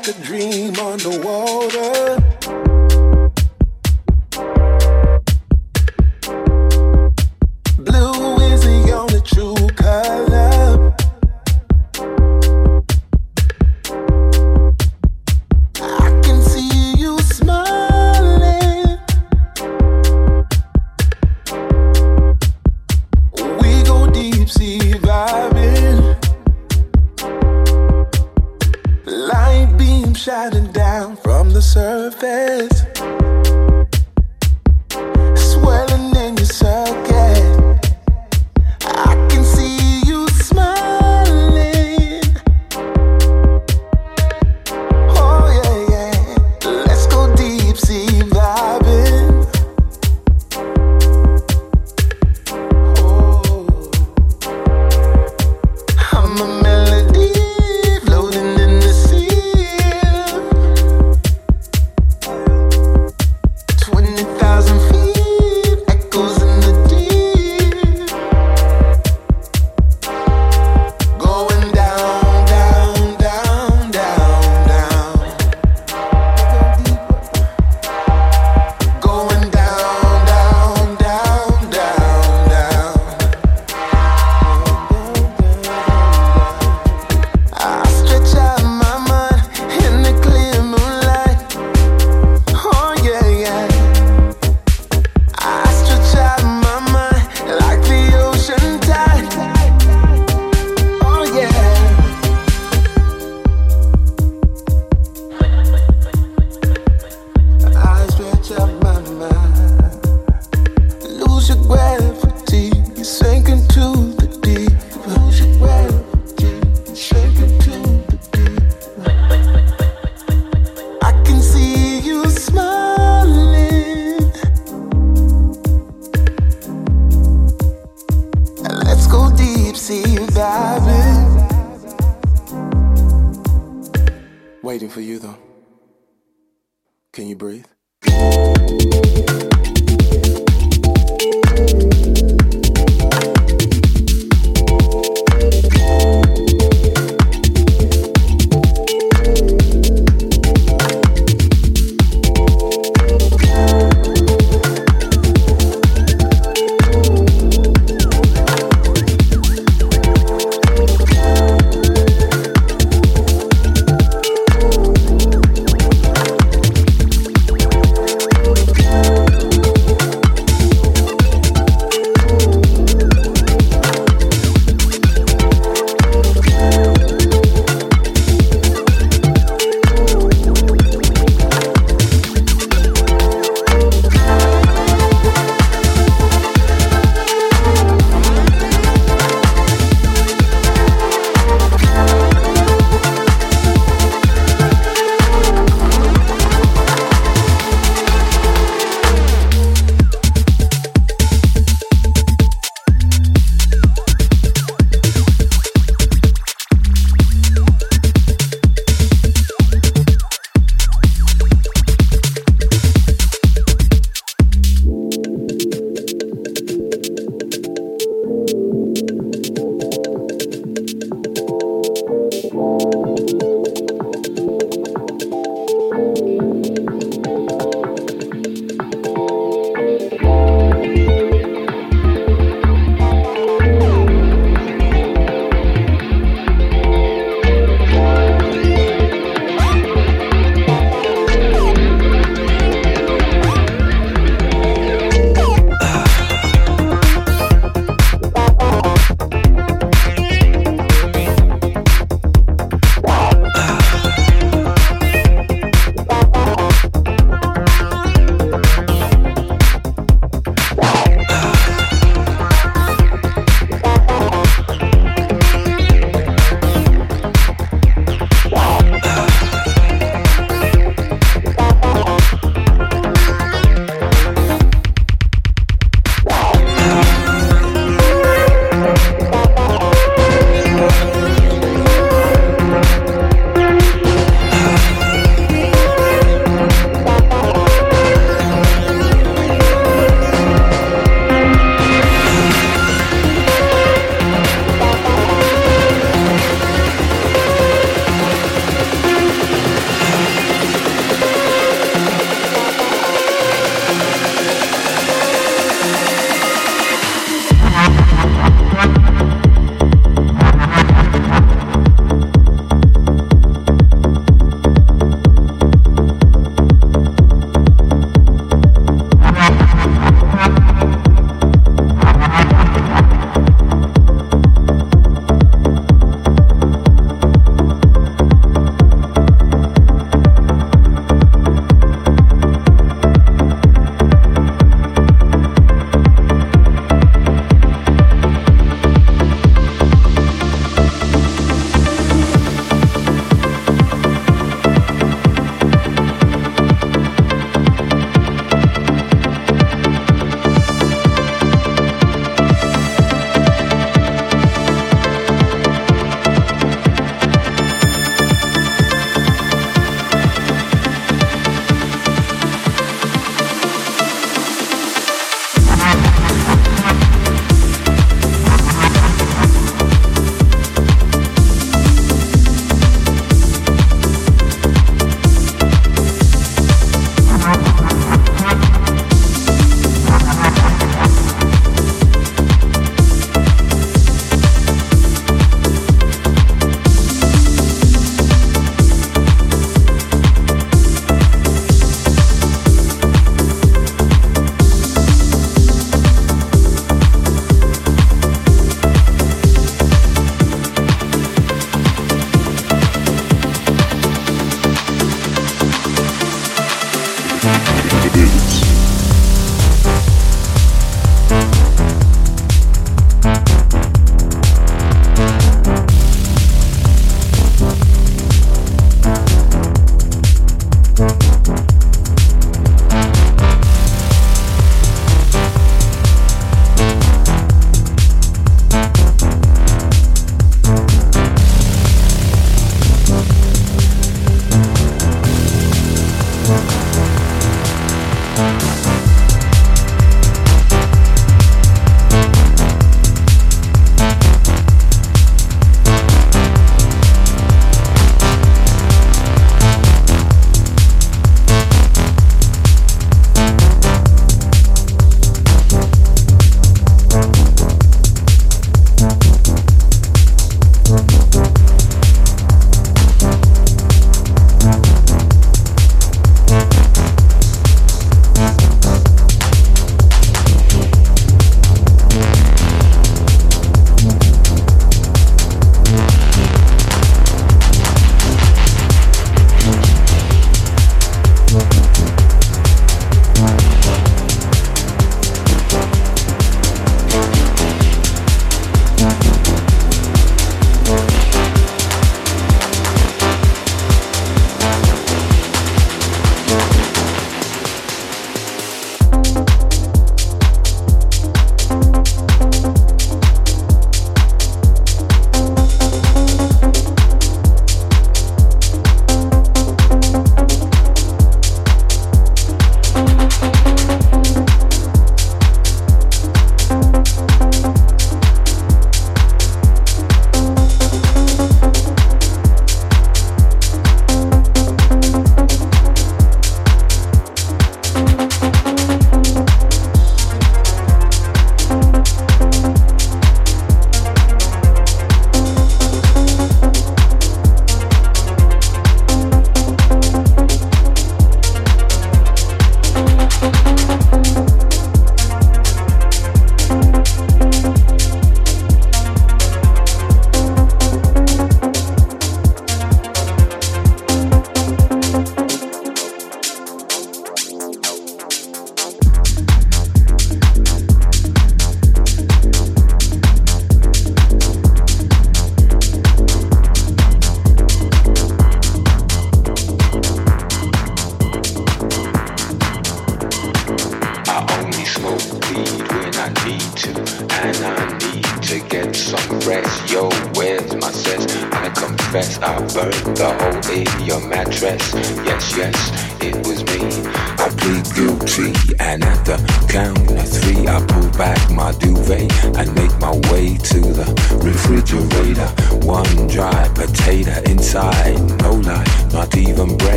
like a dream underwater. deep sea vibing. Waiting for you though. Can you breathe? Thank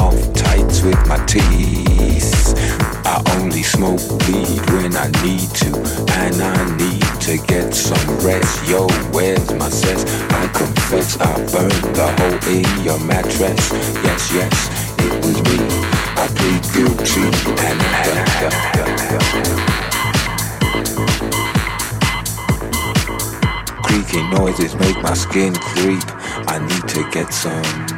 off tights with my teeth. I only smoke weed when I need to, and I need to get some rest. Yo, where's my sense? I confess I burned the hole in your mattress. Yes, yes, it was me. I plead guilty and Creaky noises make my skin creep. I need to get some.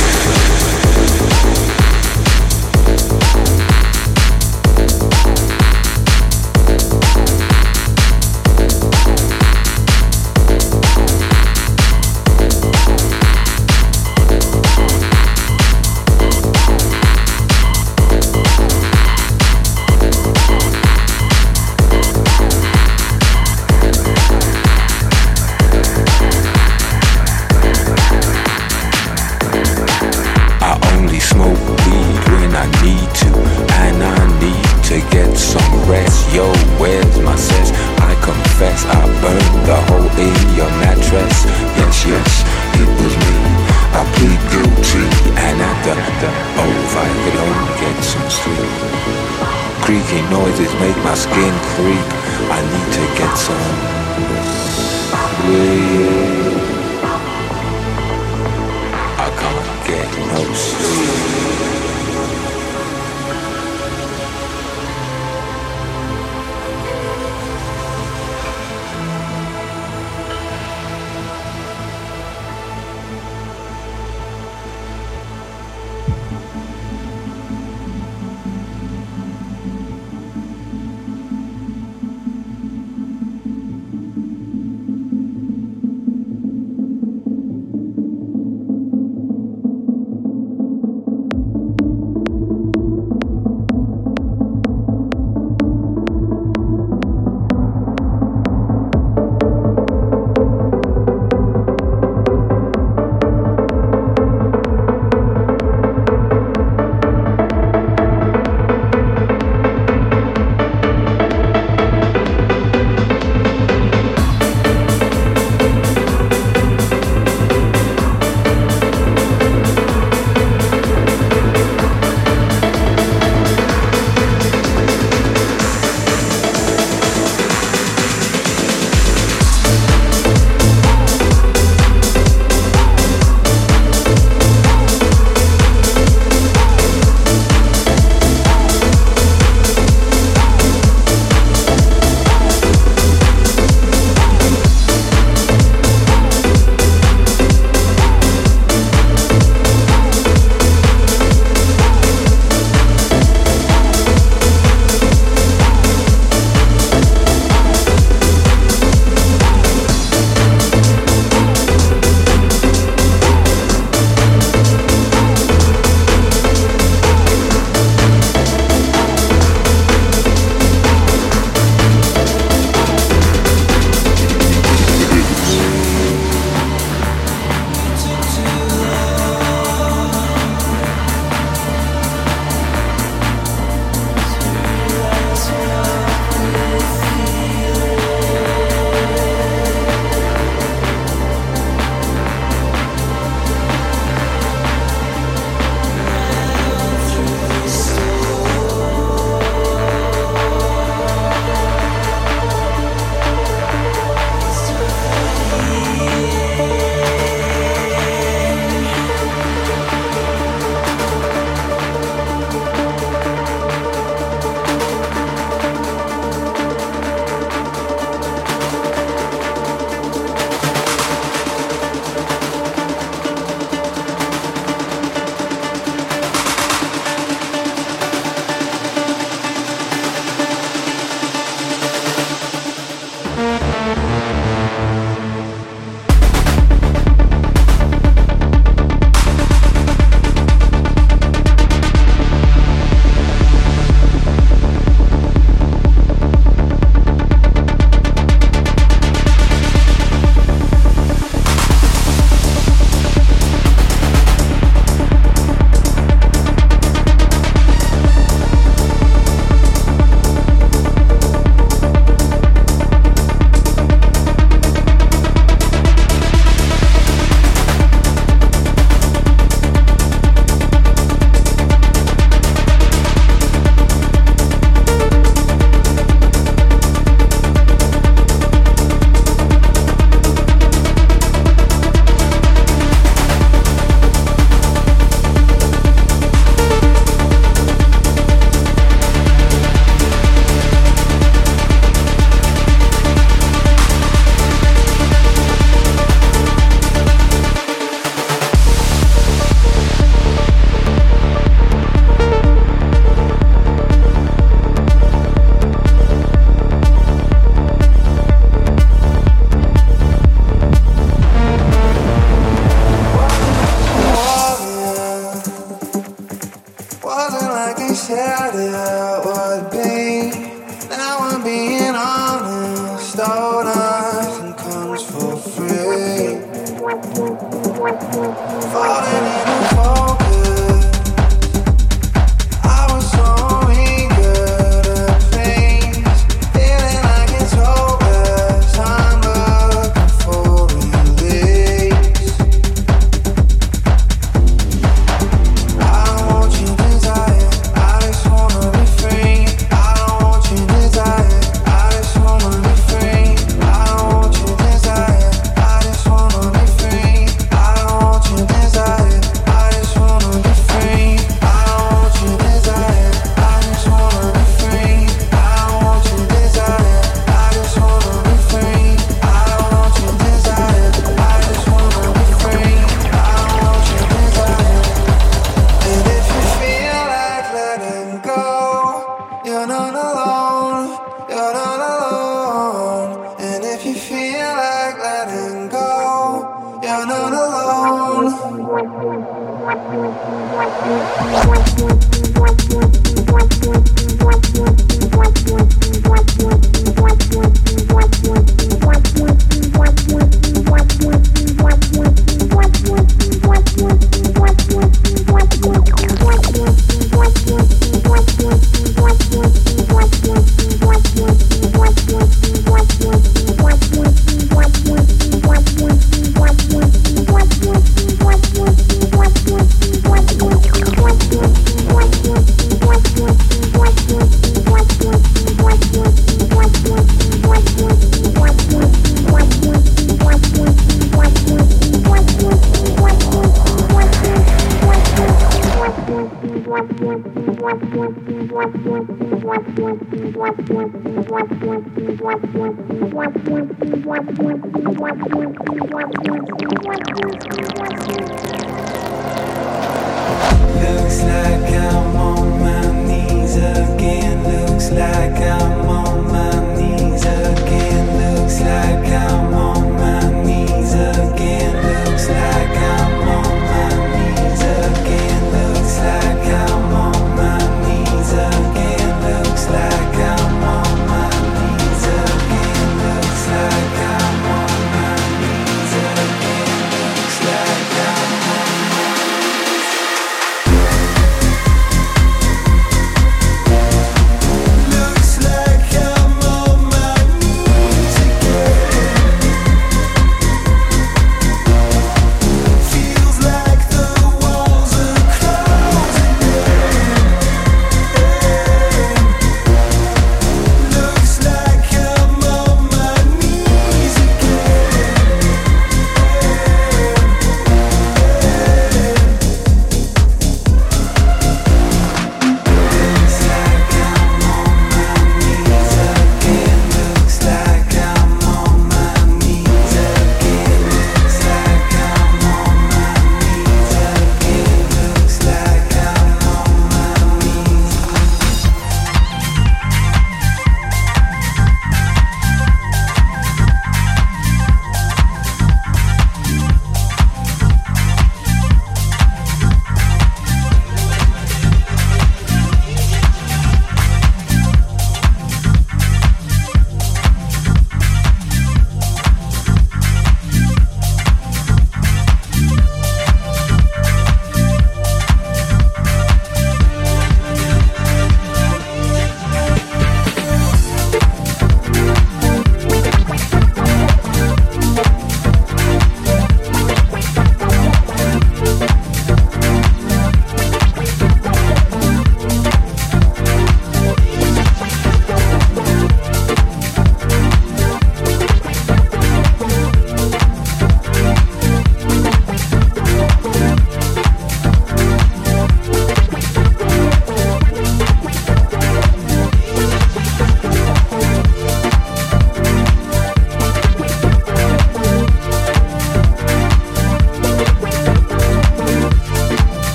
To get some rest. Yo, where's my sense? I confess I burned the hole in your mattress. Yes, yes, it was me. I plead guilty, and the, the oh, if I could only get some sleep. Creaky noises make my skin creep. I need to get some sleep. I can't get no sleep. said it would be. Now I'm being honest. Though nothing comes for free. For Thank you.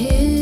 his